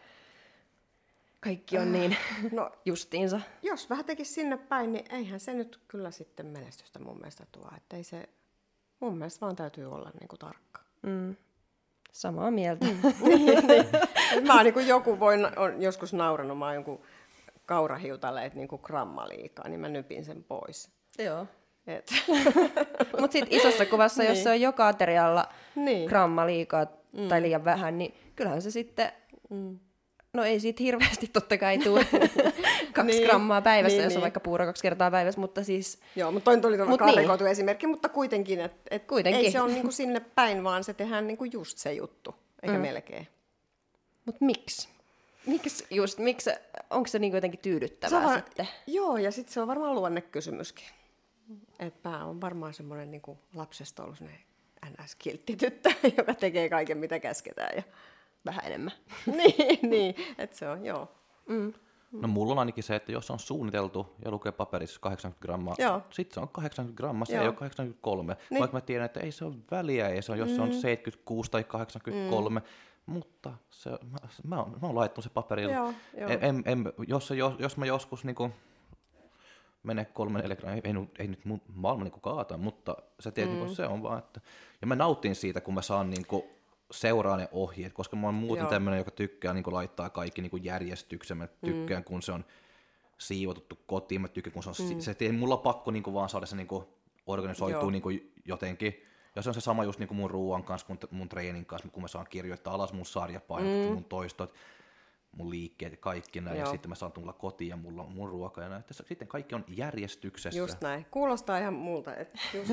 kaikki on niin no, justiinsa. Jos vähän tekisi sinne päin, niin eihän se nyt kyllä sitten menestystä mun mielestä tuo. Että ei se, mun mielestä vaan täytyy olla niin kuin tarkka. Mm. Samaa mieltä. Mm. niin, niin. Mä oon niin kuin joku voi, on joskus nauranut, mä oon jonkun kaurahiutaleet niin kuin gramma liikaa, niin mä nypin sen pois. Joo. Mutta sitten isossa kuvassa, niin. jos se on joka aterialla niin. gramma liikaa mm. tai liian vähän, niin kyllähän se sitten, mm. no ei siitä hirveästi totta kai tule kaksi niin. grammaa päivässä, niin, jos on niin. vaikka puuro kaksi kertaa päivässä, mutta siis... Joo, mutta toi tuli tuolla karrikoitu niin. esimerkki, mutta kuitenkin, että et kuitenkin. ei se ole niinku sinne päin, vaan se tehdään niinku just se juttu, eikä mm. melkein. Mutta miksi? Miksi just, miksi, onko se niin jotenkin tyydyttävää se on, sitten? Joo, ja sitten se on varmaan luonnekysymyskin. Että mä oon varmaan semmoinen niin lapsesta ollut ns-kiltti tyttö, joka tekee kaiken mitä käsketään ja vähän enemmän. niin, niin että se on, joo. Mm. No mulla on ainakin se, että jos on suunniteltu ja lukee paperissa 80 grammaa, sitten se on 80 grammaa, se Joo. ei ole 83. Niin. Vaikka mä tiedän, että ei se ole väliä, ei se on, jos mm. se on 76 tai 83, mm mutta se, mä, mä, oon, mä oon laittanut se paperille. Joo, joo. En, en, jos, jos, jos mä joskus niin kuin, mene kolme neljä ei, ei, ei nyt maailma niin kaata, mutta se, tiedät, mm. niin se on vaan, että... Ja mä nautin siitä, kun mä saan niin kuin, seuraa ne ohjeet, koska mä oon muuten tämmöinen, joka tykkää niin laittaa kaikki niin järjestyksen. Mä mm. tykkään, mm. kun se on siivotuttu kotiin, mä tykkään, kun se on, mm. se, ei mulla pakko niin kuin, vaan saada se niin kuin, organisoitua niin kuin, jotenkin. Ja se on se sama just niin kuin mun ruoan kanssa, mun, mun treenin kanssa, kun mä saan kirjoittaa alas mun sarjapainot, mm. mun toistot mun liikkeet ja kaikki näin, Joo. ja sitten mä saan tulla kotiin ja mulla on mun ruoka ja näin. Sitten kaikki on järjestyksessä. Just näin. Kuulostaa ihan multa. Että just,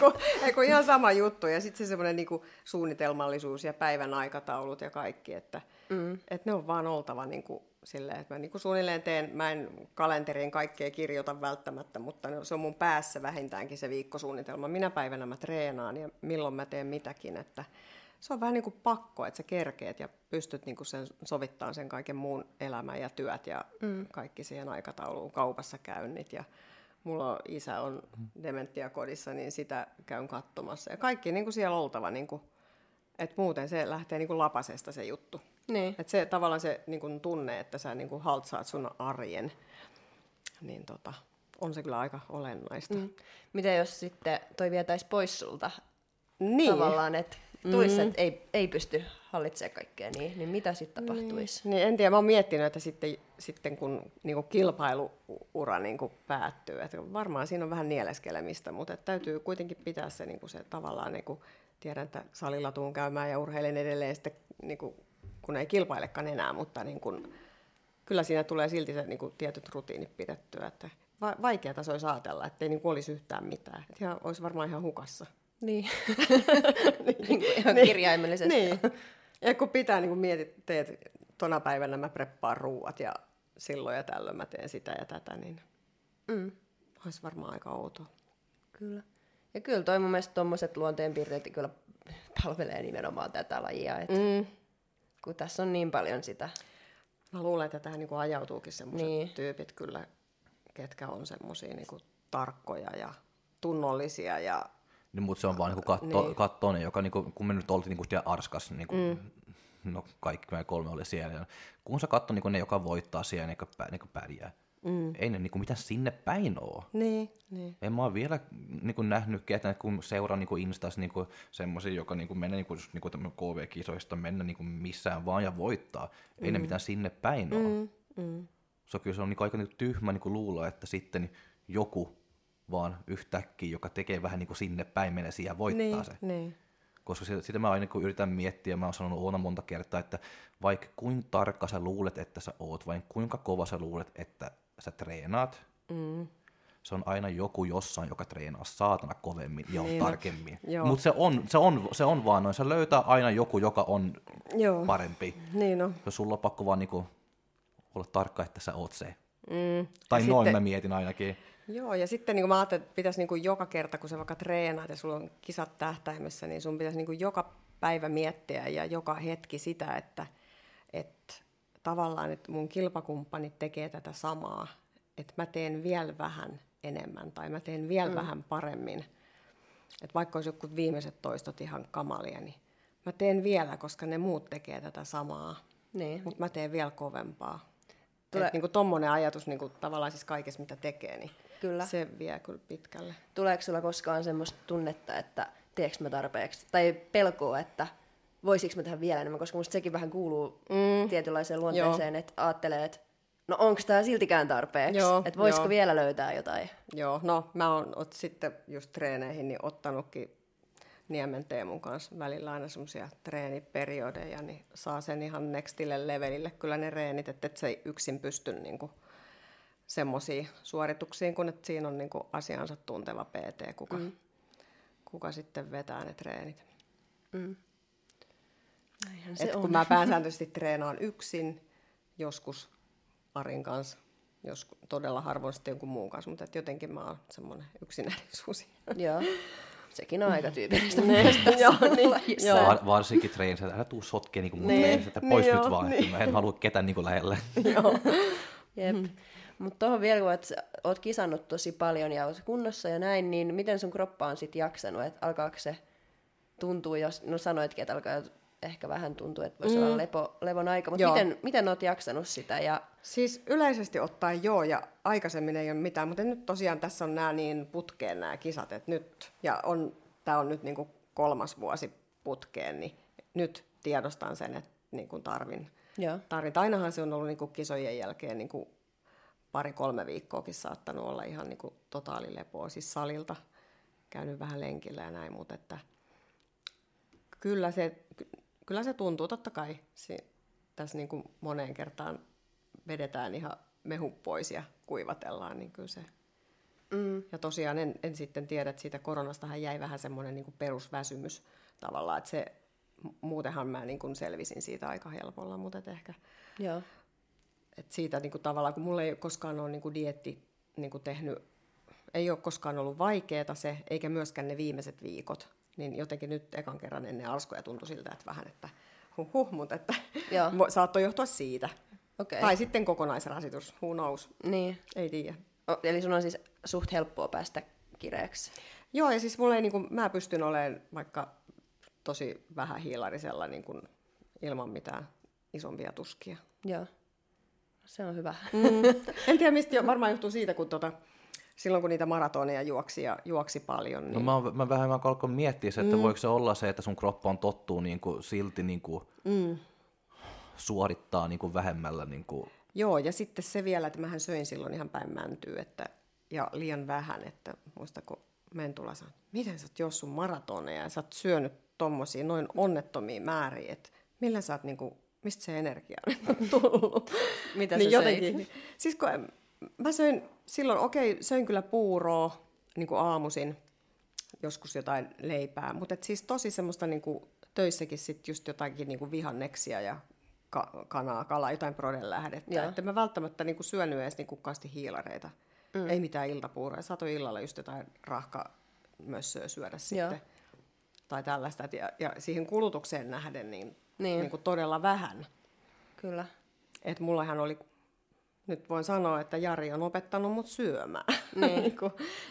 kun, ihan sama juttu. Ja sitten se semmoinen niinku suunnitelmallisuus ja päivän aikataulut ja kaikki, että mm. et ne on vaan oltava niinku silleen, että mä niinku suunnilleen teen, mä en kalenteriin kaikkea kirjoita välttämättä, mutta se on mun päässä vähintäänkin se viikkosuunnitelma. Minä päivänä mä treenaan ja milloin mä teen mitäkin, että se on vähän niin kuin pakko, että sä kerkeet ja pystyt niin kuin sen sovittamaan sen kaiken muun elämän ja työt ja mm. kaikki siihen aikatauluun, kaupassa käynnit ja mulla on, isä on dementiakodissa, niin sitä käyn katsomassa. Ja kaikki niin kuin siellä oltava, niin kuin, että muuten se lähtee niin kuin lapasesta se juttu. Niin. Että se tavallaan se niin kuin tunne, että sä niin kuin haltsaat sun arjen, niin tota, on se kyllä aika olennaista. Mm. Miten jos sitten toi vietäisi pois sulta niin. tavallaan, että tulisi, mm. että ei, ei pysty hallitsemaan kaikkea, niin, niin mitä sitten tapahtuisi? Niin. niin, en tiedä, mä oon miettinyt, että sitten, sitten kun niin kuin kilpailuura niin kuin päättyy, että varmaan siinä on vähän nieleskelemistä, mutta että täytyy kuitenkin pitää se, niin kuin se tavallaan, niin kuin, tiedän, että salilla tuun käymään ja urheilen edelleen sitten, niin kuin, kun ei kilpailekaan enää, mutta niin kuin, kyllä siinä tulee silti se niin kuin, tietyt rutiinit pidettyä, että vaikea taso olisi ajatella, että ei niin olisi yhtään mitään, että ihan, olisi varmaan ihan hukassa. Niin. niin kuin ihan niin. kirjaimellisesti. Niin. Ja kun pitää, niin kun mietit, teet tona päivänä mä preppaan ruuat ja silloin ja tällöin mä teen sitä ja tätä, niin mm. olisi varmaan aika outoa. Kyllä. Ja kyllä toi mun mielestä tuommoiset luonteenpiirteet kyllä palvelee nimenomaan tätä lajia, että mm. Kun tässä on niin paljon sitä. Mä luulen, että tähän niin ajautuukin semmoiset niin. tyypit kyllä, ketkä on semmoisia niin tarkkoja ja tunnollisia ja niin, mutta se on vaan niin katto, niin. kattoinen, joka niin kuin, kun me nyt oltiin niin kuin Arskas, niin kuin, mm. no kaikki me kolme oli siellä. Ja kun sä katsoo niin ne, joka voittaa siellä, kuin, niin kuin pärjää. Mm. Ei ne niin kuin, mitään sinne päin oo. Niin, niin. En mä ole vielä niin kuin, nähnyt ketään, kun seuraa niin Instas niin semmoisia, joka niin kuin, menee niin kuin, niin kuin KV-kisoista mennä niin kuin, missään vaan ja voittaa. Ei mm. ne mitään sinne päin oo. Mm. Mm. Se on kyllä se on niin kuin, aika niin kuin, tyhmä niin kuin, luulla, että sitten joku vaan yhtäkkiä, joka tekee vähän niin kuin sinne päin menesi ja voittaa niin, se. Niin. Koska sitä mä aina kun yritän miettiä, mä oon sanonut Oona monta kertaa, että vaikka kuinka tarkka sä luulet, että sä oot, vai kuinka kova sä luulet, että sä treenaat, mm. se on aina joku jossain, joka treenaa saatana kovemmin ja niin, tarkemmin. Mutta se on, se, on, se on vaan noin, sä löytää aina joku, joka on Joo. parempi. Niin no. Jos sulla on pakko vaan niinku olla tarkka, että sä oot se. Mm. Tai ja noin sitten... mä mietin ainakin. Joo, ja sitten niin kuin mä ajattelin, että pitäisi niin kuin joka kerta, kun sä vaikka treenaat ja sulla on kisat tähtäimessä, niin sun pitäisi niin kuin joka päivä miettiä ja joka hetki sitä, että, että tavallaan että mun kilpakumppanit tekee tätä samaa, että mä teen vielä vähän enemmän tai mä teen vielä mm. vähän paremmin. Että vaikka olisi joku viimeiset toistot ihan kamalia, niin mä teen vielä, koska ne muut tekee tätä samaa. Niin. Mutta mä teen vielä kovempaa. Tule... Niin tuommoinen ajatus niin kuin, tavallaan siis kaikessa, mitä tekee, niin kyllä. se vie kyllä pitkälle. Tuleeko sulla koskaan semmoista tunnetta, että teekö mä tarpeeksi, tai pelkoa, että voisiko mä tehdä vielä enemmän, koska musta sekin vähän kuuluu mm. tietynlaiseen luonteeseen, Joo. että ajattelee, että no onko tämä siltikään tarpeeksi, Joo, että voisiko jo. vielä löytää jotain. Joo, no mä oon sitten just treeneihin niin ottanutkin Niemen Teemun kanssa välillä aina semmoisia treeniperiodeja, niin saa sen ihan nextille levelille kyllä ne reenit, että et se ei yksin pysty niinku semmoisiin suorituksiin, kun että siinä on niinku asiansa tunteva PT, kuka, mm. kuka sitten vetää ne treenit. Mm. Et kun on. mä pääsääntöisesti treenaan yksin, joskus Arin kanssa, jos todella harvoin sitten jonkun muun kanssa, mutta jotenkin mä oon semmoinen yksinäisyys. Joo. Sekin on aika tyypillistä ne, joo, niin, joo. Var, varsinkin treenissä, että älä tuu sotkeen niin mun niin, että pois niin, nyt joo, vaan, niin. että mä en halua ketään niin lähelle. Joo. Jep. Mm. Mutta tuohon vielä, kun oot kisannut tosi paljon ja oot kunnossa ja näin, niin miten sun kroppa on sitten jaksanut? Että alkaako se tuntua, jos no sanoitkin, että alkaa ehkä vähän tuntuu, että voisi mm. olla lepo, levon aika, mutta miten, miten oot jaksanut sitä? Ja... Siis yleisesti ottaen joo, ja aikaisemmin ei ole mitään, mutta nyt tosiaan tässä on nämä niin putkeen nämä kisat, että nyt, ja on, tämä on nyt niin kuin kolmas vuosi putkeen, niin nyt tiedostan sen, että niin kuin tarvin. Joo. tarvin. Ainahan se on ollut niin kuin kisojen jälkeen niin kuin pari-kolme viikkoakin saattanut olla ihan niin kuin totaalilepoa, siis salilta käynyt vähän lenkillä ja näin, mutta että kyllä se, kyllä se tuntuu totta kai. Se, tässä niin kuin moneen kertaan vedetään ihan mehu pois ja kuivatellaan, niin kyllä se... Mm. Ja tosiaan en, en sitten tiedä, että siitä koronastahan jäi vähän semmoinen niin kuin perusväsymys tavallaan, että se muutenhan mä niin kuin selvisin siitä aika helpolla, mutta et ehkä Joo. Et siitä niin kuin tavallaan, kun mulla ei koskaan ole niin kuin dietti niin kuin tehnyt, ei ole koskaan ollut vaikeaa se, eikä myöskään ne viimeiset viikot, niin jotenkin nyt ekan kerran ennen alskoja tuntui siltä, että vähän, että huh, huh mutta että saattoi johtua siitä. Okay. Tai sitten kokonaisrasitus, who knows. Niin. Ei tiedä. O, eli sun on siis suht helppoa päästä kireeksi. Joo, ja siis mulla ei, niin kuin, mä pystyn olemaan vaikka tosi vähän hiilarisella niin kuin, ilman mitään isompia tuskia. Joo, se on hyvä. Mm. En tiedä, mistä varmaan johtuu siitä, kun tota, silloin kun niitä maratoneja juoksi ja juoksi paljon. No niin... No mä, mä vähän alkoin miettiä se, että mm. voiko se olla se, että sun kroppa on tottuu niin kuin, silti niin kuin, mm. suorittaa niin kuin, vähemmällä. Niin kuin... Joo, ja sitten se vielä, että mähän söin silloin ihan päin mäntyä, että, ja liian vähän, että muista kun Mentula sanoi, miten sä oot juossut maratoneja ja sä oot syönyt tommosia noin onnettomia määriä, että millä sä oot niinku, mistä se energia on tullut? Mitä niin sä jotenkin, niin, Siis kun mä söin silloin, okei, okay, söin kyllä puuroa niin kuin aamuisin, joskus jotain leipää, mutta siis tosi semmoista niin kuin, töissäkin sit just jotakin niin kuin vihanneksia ja ka- kanaa, kalaa, jotain prodenlähdettä. Joo. Että mä välttämättä niin kuin syönyt edes niin kukkaasti hiilareita. Mm. Ei mitään iltapuuroja. Sato illalla just jotain rahka myös syödä Joo. sitten tai tällaista. Ja, ja siihen kulutukseen nähden niin, niin. niin kuin todella vähän. Kyllä. Et mullahan oli, nyt voin sanoa, että Jari on opettanut mut syömään. Niin. niin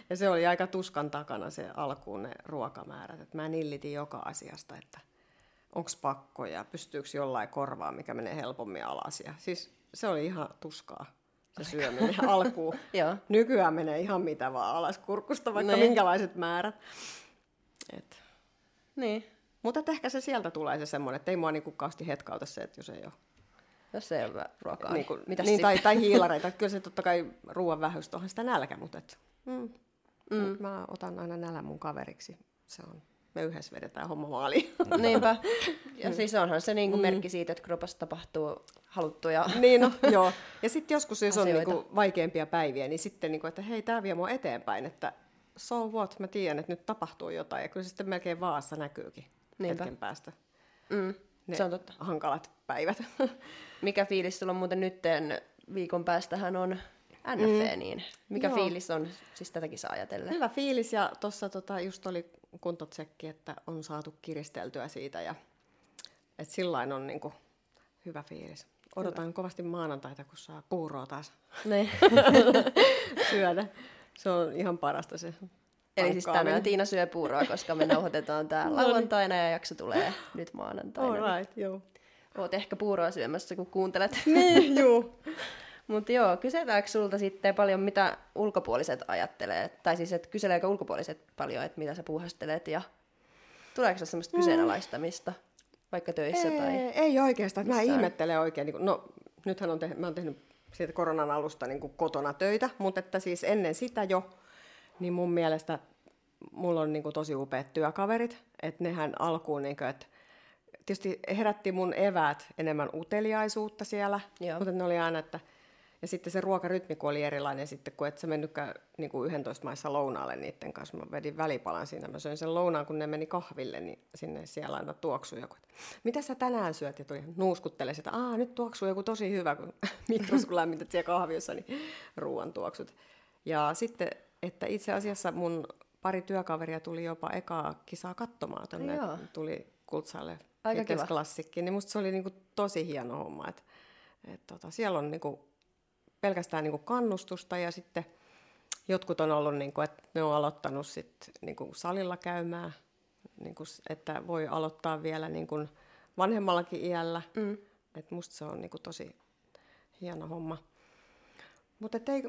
ja se oli aika tuskan takana se alkuun ne ruokamäärät. Et mä nillitin joka asiasta, että onko pakko ja pystyykö jollain korvaa, mikä menee helpommin alas. Ja siis se oli ihan tuskaa se syöminen alkuun. Nykyään menee ihan mitä vaan alas kurkusta, vaikka niin. minkälaiset määrät. Et. Niin. Mutta ehkä se sieltä tulee se semmoinen, että ei mua niinku kausti hetkauta se, että jos ei ole jos ei ole ruokaa. Niin, kuin, niin tai, tai hiilareita. Kyllä se totta kai ruoan vähyys onhan sitä nälkä, mutta et, mm, mm. mä otan aina nälän mun kaveriksi. Se on, me yhdessä vedetään homma maaliin. Niinpä. Ja siis onhan se niinku mm. merkki siitä, että kropassa tapahtuu haluttuja Niin no, joo. Ja sitten joskus, jos on niinku vaikeampia päiviä, niin sitten, niinku, että hei, tämä vie mua eteenpäin, että so what, mä tiedän, että nyt tapahtuu jotain. Ja kyllä se sitten melkein vaassa näkyykin Niinpä. hetken päästä. Mm, ne se on totta. hankalat päivät. Mikä fiilis sulla on muuten nytten viikon päästähän on NFV, mm. niin mikä Joo. fiilis on siis tätäkin saa ajatella? Hyvä fiilis ja tuossa tota, just oli kuntotsekki, että on saatu kiristeltyä siitä ja että sillain on niinku hyvä fiilis. Odotan hyvä. kovasti maanantaita, kun saa puuroa taas syödä. Se on ihan parasta se. Eli siis tänään Tiina syö puuroa, koska me nauhoitetaan tää no niin. lauantaina ja jakso tulee nyt maanantaina. All right, joo. Oot ehkä puuroa syömässä, kun kuuntelet. Niin, joo. Mutta joo, kyseläänkö sulta sitten paljon, mitä ulkopuoliset ajattelee? Tai siis, että kyseleekö ulkopuoliset paljon, että mitä sä puuhastelet ja tuleeko se semmoista mm. kyseenalaistamista vaikka töissä? Ei, tai ei oikeastaan. Mä ihmettelen oikein. Niin no, nythän on tehnyt, mä oon tehnyt siitä koronan alusta niin kotona töitä, mutta että siis ennen sitä jo, niin mun mielestä mulla on niin kuin tosi upeat työkaverit, että nehän alkuun, niin kuin, että tietysti herätti mun eväät enemmän uteliaisuutta siellä, Joo. mutta ne oli aina, että ja sitten se ruokarytmi, kun oli erilainen sitten, kun et sä mennytkään niin kuin 11 maissa lounaalle niiden kanssa. Mä vedin välipalan siinä. Mä söin sen lounaan, kun ne meni kahville, niin sinne siellä aina tuoksui joku. Mitä sä tänään syöt? Ja tuli nuuskuttele että Aa, nyt tuoksuu joku tosi hyvä, kun mikros kun lämmität siellä kahviossa, niin ruoan tuoksut. Ja sitten, että itse asiassa mun pari työkaveria tuli jopa ekaa kisaa katsomaan tuonne. Tuli Kultsalle Aika kiva. klassikki, niin musta se oli niinku tosi hieno homma. Et, et tota, siellä on niinku pelkästään niin kuin kannustusta ja sitten jotkut on ollut, niin kuin, että ne on aloittanut sit, niin kuin salilla käymään, niin kuin, että voi aloittaa vielä niin kuin vanhemmallakin iällä. Mm. Että musta se on niin kuin tosi hieno homma. Mutta ei,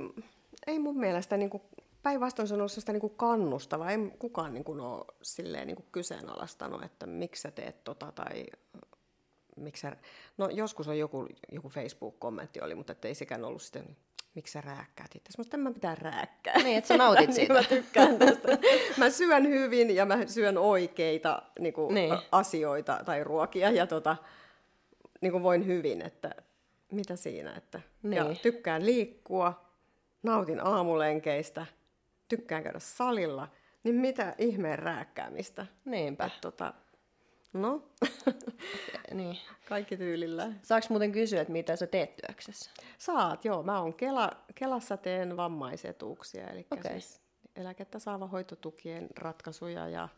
ei mun mielestä niin kuin päinvastoin se on ollut sitä niin kuin kannustava. Ei kukaan niin kuin ole silleen niin kuin kyseenalaistanut, että miksi sä teet tota tai miksi sä... No joskus on joku, joku Facebook-kommentti oli, mutta ei sekään ollut sitten miksi sä rääkkäät itse. Mutta mä pitää rääkkää. Niin, että sä nautit siitä. niin, mä tykkään tästä. mä syön hyvin ja mä syön oikeita niin kuin, niin. asioita tai ruokia ja tota, niin kuin voin hyvin, että mitä siinä. Että, niin. Ja tykkään liikkua, nautin aamulenkeistä, tykkään käydä salilla, niin mitä ihmeen rääkkäämistä. Niinpä. Et, tota, no, niin. kaikki tyylillä. Saanko muuten kysyä, että mitä sä teet työksessä? Saat, joo. Mä oon Kela, Kelassa teen vammaisetuuksia, eli okay. siis eläkettä saava hoitotukien ratkaisuja ja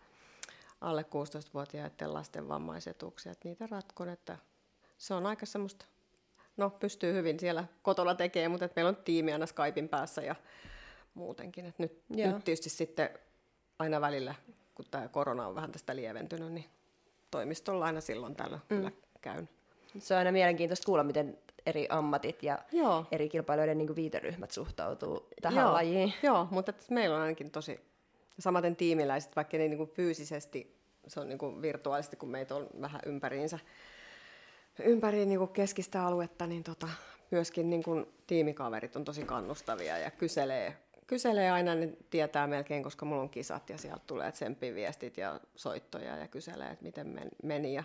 alle 16-vuotiaiden lasten vammaisetuuksia. Että niitä ratkon, että se on aika semmoista, no pystyy hyvin siellä kotona tekemään, mutta meillä on tiimi aina Skypein päässä ja muutenkin. Et nyt, nyt tietysti sitten aina välillä, kun tämä korona on vähän tästä lieventynyt, niin toimistolla aina silloin tällä mm. kyllä käyn. Se on aina mielenkiintoista kuulla, miten eri ammatit ja Joo. eri kilpailijoiden niin viiteryhmät suhtautuu tähän Joo. lajiin. Joo, mutta meillä on ainakin tosi, samaten tiimiläiset, vaikka ne niin kuin fyysisesti, se on niin kuin virtuaalisesti, kun meitä on vähän ympäriinsä, ympäri niin kuin keskistä aluetta, niin tota, myöskin niin kuin tiimikaverit on tosi kannustavia ja kyselee, kyselee aina, niin tietää melkein, koska mulla on kisat ja sieltä tulee viestit ja soittoja ja kyselee, että miten meni ja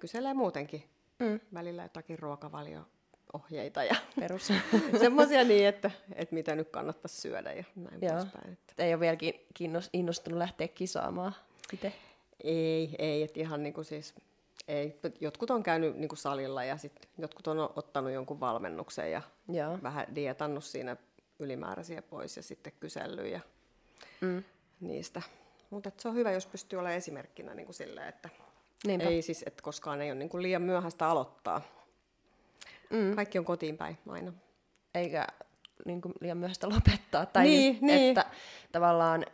kyselee muutenkin mm. välillä jotakin ruokavalio-ohjeita ja Perus. semmoisia niin, että, että mitä nyt kannattaisi syödä ja näin Joo. poispäin. Että. Ei ole vieläkin innostunut lähteä kisaamaan itse? Ei, ei, että ihan niin kuin siis ei, jotkut on käynyt niin kuin salilla ja sit jotkut on ottanut jonkun valmennuksen ja Joo. vähän dietannut siinä ylimääräisiä pois ja sitten kysellyt ja mm. niistä. Mutta se on hyvä, jos pystyy olemaan esimerkkinä niin kuin silleen, että Niinpä. ei siis, että koskaan ei ole niin kuin liian myöhäistä aloittaa. Mm. Kaikki on kotiin päin aina. Eikä niin kuin liian myöhäistä lopettaa. Tai niin, siis, niin. että tavallaan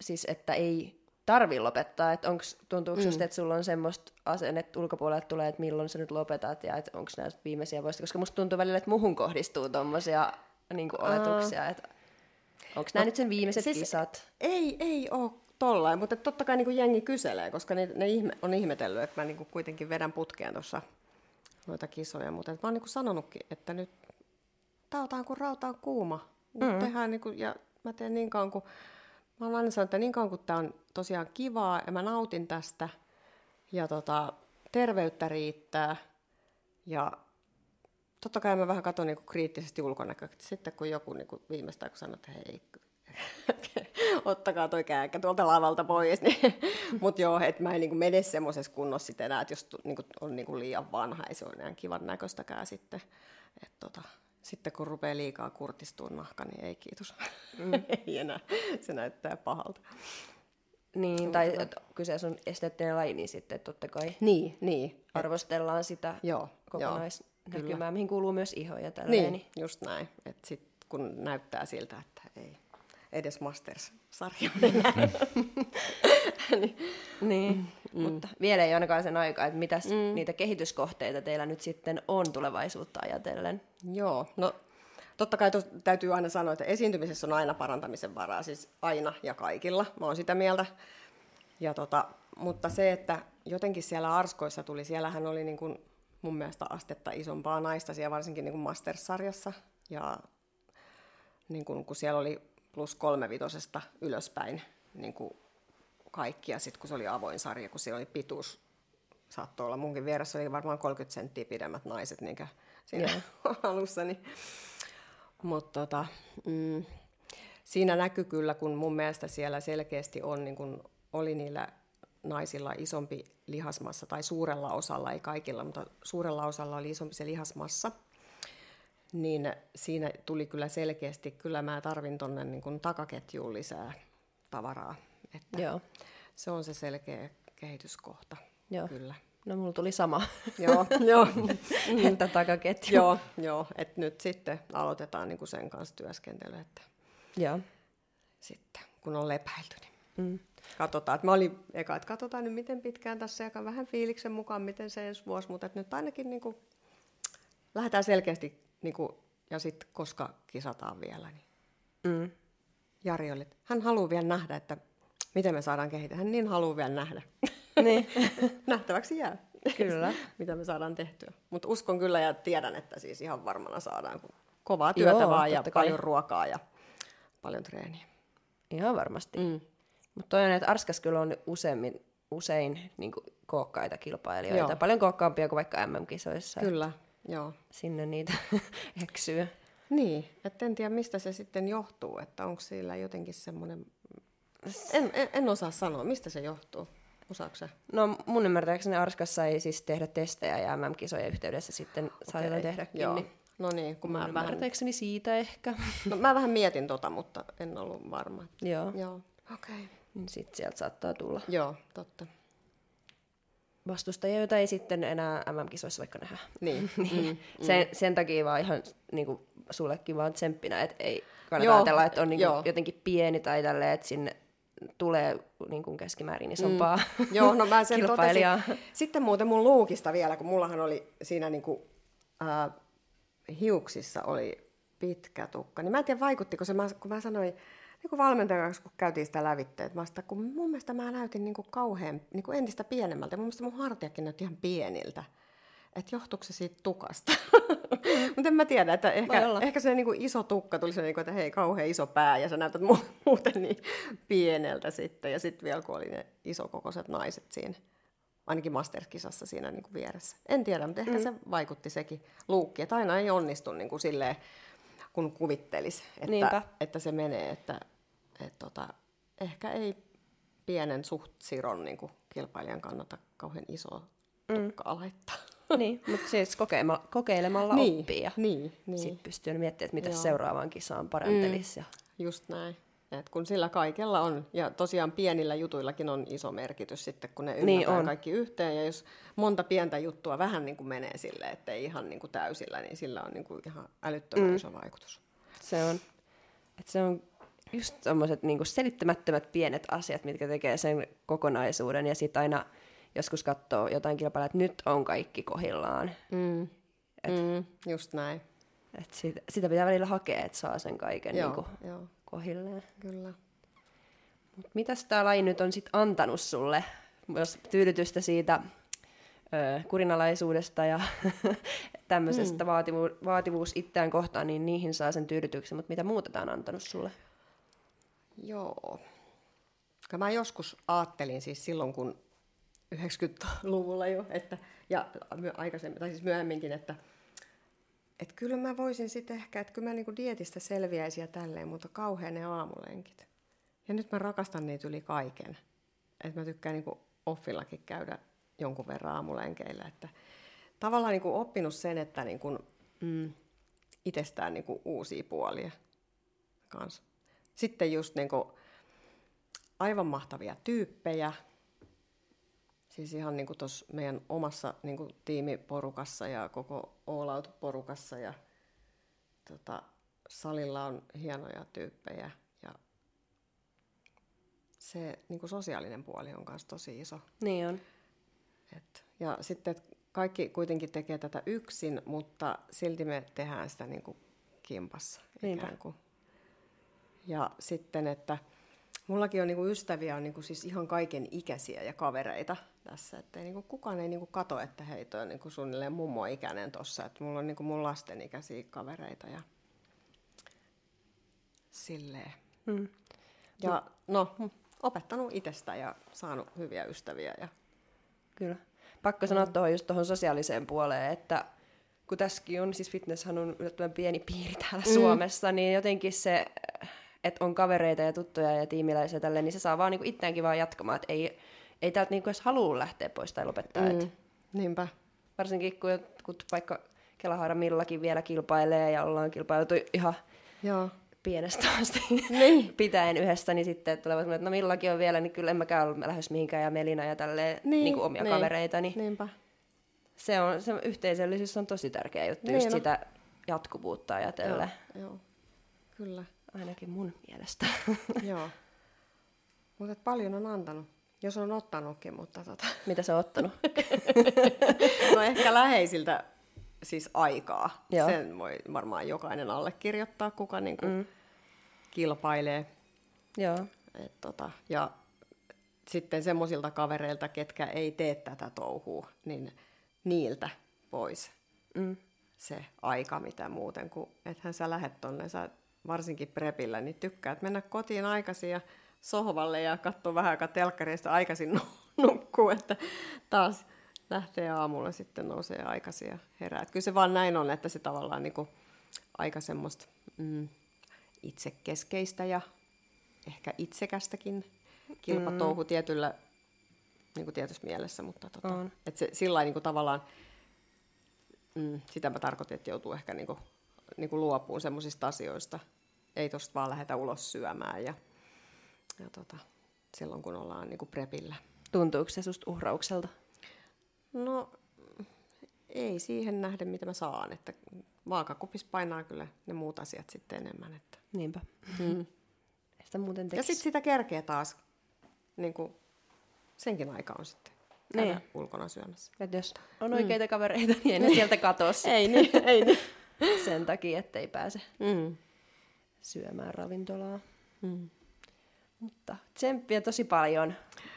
siis, että ei tarvi lopettaa, että onko, tuntuuko mm. just, että sulla on semmoista asennetta ulkopuolelta tulee, että milloin sä nyt lopetat ja että onko nämä viimeisiä vuosia, koska musta tuntuu välillä, että muhun kohdistuu tommosia niin kuin oletuksia, uh. että onko nämä no, nyt sen viimeiset siis kisat? Ei, ei ole tollain, mutta totta kai niin kuin jengi kyselee, koska ne, ne ihme, on ihmetellyt, että mä niin kuin kuitenkin vedän putkeen tuossa noita kisoja, mutta mä oon niin kuin sanonutkin, että nyt tautaan kun rauta on kuuma. mm. tehdään niin kuin, ja mä teen niin kauan kuin Mä oon aina sanonut, että niin kauan kun tämä on tosiaan kivaa ja mä nautin tästä ja tota, terveyttä riittää ja totta kai mä vähän katson niinku kriittisesti ulkonäköä. Sitten kun joku niinku viimeistään kun sanoo, että hei, ottakaa toi kääkkä tuolta lavalta pois. Niin, Mutta joo, että mä en niinku mene semmoisessa kunnossa sitten enää, että jos niinku, on niinku liian vanha, ei se ole enää kivan näköistäkään sitten. Et tota, sitten kun rupeaa liikaa kurtistua nahka, niin ei kiitos. Mm. ei enää. Se näyttää pahalta. Niin, tai kyseessä on esteettinen laji, niin sitten totta kai niin, niin. arvostellaan sitä joo, kokonaisnäkymää, mihin kuuluu myös iho ja tälleen. Niin, just näin. Että sit kun näyttää siltä, että ei edes Masters-sarja niin, niin. Mm. mutta vielä ei ainakaan sen aikaa, että mitäs mm. niitä kehityskohteita teillä nyt sitten on tulevaisuutta ajatellen? Joo, no totta kai tos, täytyy aina sanoa, että esiintymisessä on aina parantamisen varaa, siis aina ja kaikilla, mä oon sitä mieltä. Ja tota, mutta se, että jotenkin siellä Arskoissa tuli, siellähän oli niin kuin mun mielestä astetta isompaa naista siellä varsinkin niin kuin Masters-sarjassa. Ja niin kuin, kun siellä oli plus kolmevitosesta ylöspäin niin kuin kaikki. Ja sitten kun se oli avoin sarja, kun siellä oli pituus, saattoi olla munkin vieressä, oli varmaan 30 senttiä pidemmät naiset niin siinä yeah. alussa. Niin. Mutta tota, mm, siinä näkyy kyllä, kun mun mielestä siellä selkeästi on, niin kun oli niillä naisilla isompi lihasmassa, tai suurella osalla, ei kaikilla, mutta suurella osalla oli isompi se lihasmassa, niin siinä tuli kyllä selkeästi, kyllä mä tarvin tuonne niin takaketjuun lisää tavaraa. Että Joo. Se on se selkeä kehityskohta, Joo. kyllä. No mulla tuli sama. Joo, joo. että takaketju. Joo, joo. että nyt sitten aloitetaan niin kuin sen kanssa työskentely, että joo. sitten kun on lepäilty, niin mm. Katsotaan. Että mä olin eka, että katsotaan nyt miten pitkään tässä ja vähän fiiliksen mukaan, miten se ensi vuosi, mutta nyt ainakin niin kuin, lähdetään selkeästi, niin kuin, ja sitten koska kisataan vielä, niin mm. Jari oli, hän haluaa vielä nähdä, että miten me saadaan kehittää. Hän niin haluaa vielä nähdä. niin. Nähtäväksi jää. Kyllä. mitä me saadaan tehtyä. Mutta uskon kyllä ja tiedän, että siis ihan varmana saadaan kun kovaa työtä Joo, vaan ja kai. paljon ruokaa ja paljon treeniä. Ihan varmasti. Mm. Mutta toinen, että Arskas kyllä on useimmin, usein niin kookkaita kilpailijoita. Joo. Paljon kookkaampia kuin vaikka MM-kisoissa. Kyllä, joo. Sinne niitä eksyy. Niin, että en tiedä mistä se sitten johtuu, että onko sillä jotenkin semmoinen... En, en, en osaa sanoa, mistä se johtuu. Osaatko sä? No mun ymmärtääkseni Arskassa sai siis tehdä testejä ja MM-kisojen yhteydessä sitten okay. tehdäkin. Joo. Niin. No niin, kun mä vähän... siitä ehkä. No, mä vähän mietin tota, mutta en ollut varma. Joo. Joo, okei. Okay. Niin sitten sieltä saattaa tulla. Joo, totta. Vastustajia, joita ei sitten enää MM-kisoissa vaikka nähdä. Niin. niin. Mm, sen, mm. sen takia vaan ihan niin kuin, sullekin vaan tsemppinä, että ei kannata Joo, ajatella, että on niin kuin, jotenkin pieni tai tälleen, että sinne tulee niin kuin keskimäärin isompaa mm. Joo, no mä sen totesin. Sitten muuten mun luukista vielä, kun mullahan oli siinä niin kuin, äh, hiuksissa oli pitkä tukka, niin mä en tiedä vaikuttiko se, kun mä sanoin niin valmentajan kanssa, kun käytiin sitä lävitteet, mä sitä, kun mun mielestä mä näytin niin kuin kauhean, niin kuin entistä pienemmältä. Mun mielestä mun hartiakin näytti ihan pieniltä. Että johtuuko se siitä tukasta? Mutta en mä tiedä, että ehkä, ehkä se niin kuin iso tukka tuli se, niin kuin, että hei, kauhean iso pää ja sä näytät muuten niin pieneltä sitten. Ja sitten vielä kun oli ne isokokoiset naiset siinä, ainakin masterkisassa siinä niin kuin vieressä. En tiedä, mutta ehkä mm. se vaikutti sekin luukki, että aina ei onnistu niin kuin silleen, kun kuvittelisi, että, että se menee, että et tota, ehkä ei pienen suht siron niin kuin kilpailijan kannata kauhean isoa mm. tukkaa laittaa. Niin, mutta siis kokeilemalla, kokeilemalla niin, oppii ja niin, niin. sitten pystyy miettimään, että mitä Joo. seuraavaan kisaan parantelisi. Mm, ja... Just näin. Et kun sillä kaikella on, ja tosiaan pienillä jutuillakin on iso merkitys sitten, kun ne niin on. kaikki yhteen, ja jos monta pientä juttua vähän niin kuin menee sille, ettei ihan niin kuin täysillä, niin sillä on niin kuin ihan älyttömän mm. iso vaikutus. Se on, että se on just semmoiset niin selittämättömät pienet asiat, mitkä tekee sen kokonaisuuden, ja sitten aina joskus katsoo jotain kilpailua, että nyt on kaikki kohillaan. Mm. Et, mm, just näin. Et sitä, sitä pitää välillä hakea, että saa sen kaiken joo, niin kuin, joo. kohilleen. Kyllä. Mut mitäs tämä laji nyt on sitten antanut sulle? Jos tyydytystä siitä ö, kurinalaisuudesta ja tämmöisestä mm. vaativu- vaativuus itseään kohtaan, niin niihin saa sen tyydytyksen. Mutta mitä muuta tämä on antanut sulle? Joo. Mä joskus ajattelin siis silloin, kun 90-luvulla jo, että, ja aikaisemmin, tai siis myöhemminkin, että, että kyllä mä voisin sitten ehkä, että kyllä mä niinku dietistä selviäisin ja tälleen, mutta kauhean ne aamulenkit. Ja nyt mä rakastan niitä yli kaiken. Että mä tykkään niinku offillakin käydä jonkun verran aamulenkeillä. Että tavallaan niinku oppinut sen, että niinku, mm, itsestään niinku uusia puolia kanssa. Sitten just niinku aivan mahtavia tyyppejä, Siis ihan niin kuin tuossa meidän omassa niin kuin tiimiporukassa ja koko All Out-porukassa ja tota, salilla on hienoja tyyppejä ja se niin kuin sosiaalinen puoli on myös tosi iso. Niin on. Et, ja sitten kaikki kuitenkin tekee tätä yksin, mutta silti me tehdään sitä niin kuin kimpassa ikään kuin. Ja sitten, että mullakin on niin kuin ystäviä on niin kuin siis ihan kaiken ikäisiä ja kavereita tässä. Että ei, niin kuin, kukaan ei niin kuin kato, että hei, toi on niin kuin suunnilleen mummo-ikäinen tuossa. Että mulla on niin kuin mun lasten ikäisiä kavereita ja silleen. Mm. Ja no, opettanut itsestä ja saanut hyviä ystäviä. Ja... Kyllä. Pakko sanoa mm. tuohon just tuohon sosiaaliseen puoleen, että kun tässäkin on, siis fitnesshan on yllättävän pieni piiri täällä mm. Suomessa, niin jotenkin se, että on kavereita ja tuttuja ja tiimiläisiä tälleen, niin se saa vaan niinku itseäänkin vaan jatkamaan, että ei, ei täältä niinku edes halua lähteä pois tai lopettaa. Mm, et niinpä. Varsinkin kun jotkut vaikka Kelahaara Millakin vielä kilpailee ja ollaan kilpailtu ihan Joo. pienestä asti niin. pitäen yhdessä, niin sitten tulevat että no Millakin on vielä, niin kyllä en mäkään ole lähes mihinkään ja Melina ja tälleen niin, niin kuin omia niin. kavereitani. Niinpä. Se, on, se yhteisöllisyys on tosi tärkeä juttu, niin, just no. sitä jatkuvuutta ajatellen. Joo, joo. kyllä. Ainakin mun mielestä. joo. Mutta paljon on antanut. Jos on ottanutkin, mutta tota... Mitä se on ottanut? no ehkä läheisiltä siis aikaa. Joo. Sen voi varmaan jokainen allekirjoittaa, kuka niin kuin mm. kilpailee. Joo. Et tota, ja sitten semmoisilta kavereilta, ketkä ei tee tätä touhua, niin niiltä pois mm. se aika, mitä muuten, kun ethän sä lähet tonne, sä varsinkin prepillä, niin tykkäät mennä kotiin aikaisin ja sohvalle ja katsoa vähän aikaa telkkarista aikaisin nukkuu, että taas lähtee aamulla sitten nousee aikaisin ja herää. Kyllä se vaan näin on, että se tavallaan niin kuin aika semmoista mm, itsekeskeistä ja ehkä itsekästäkin kilpatouhu mm. tietyllä niin kuin tietyssä mielessä, mutta tota, on. että se sillä niin kuin tavallaan, mm, sitä mä tarkoitin, että joutuu ehkä niin kuin, niin kuin luopuun semmoisista asioista. Ei tosta vaan lähdetä ulos syömään ja, ja tota, silloin kun ollaan niin kuin prepillä. Tuntuuko se susta uhraukselta? No ei siihen nähden, mitä mä saan. Että vaakakupissa painaa kyllä ne muut asiat sitten enemmän. Että. Niinpä. Mm. Sitä muuten Ja sitten sitä kerkeä taas. Niin kuin senkin aika on sitten niin. ulkona syömässä. Et jos on oikeita mm. kavereita, niin ei ne sieltä katoa Ei niin, ei niin. Sen takia, ettei pääse mm. syömään ravintolaa. Mm. Mutta tsemppiä tosi paljon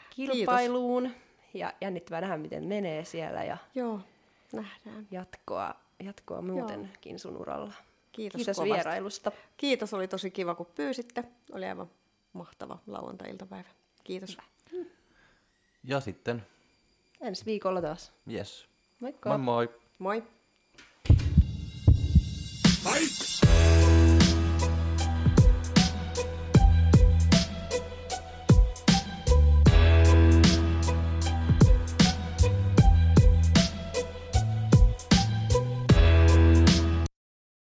kilpailuun. Kiitos. Ja jännittävää nähdä, miten menee siellä. Ja Joo, nähdään. Jatkoa, jatkoa muutenkin Joo. sun uralla. Kiitos, Kiitos vierailusta. Kiitos, oli tosi kiva kun pyysitte. Oli aivan mahtava lauantai-iltapäivä. Kiitos. Hyvä. Ja sitten? Ensi viikolla taas. Yes. Moikka. Moi moi. Moi. はい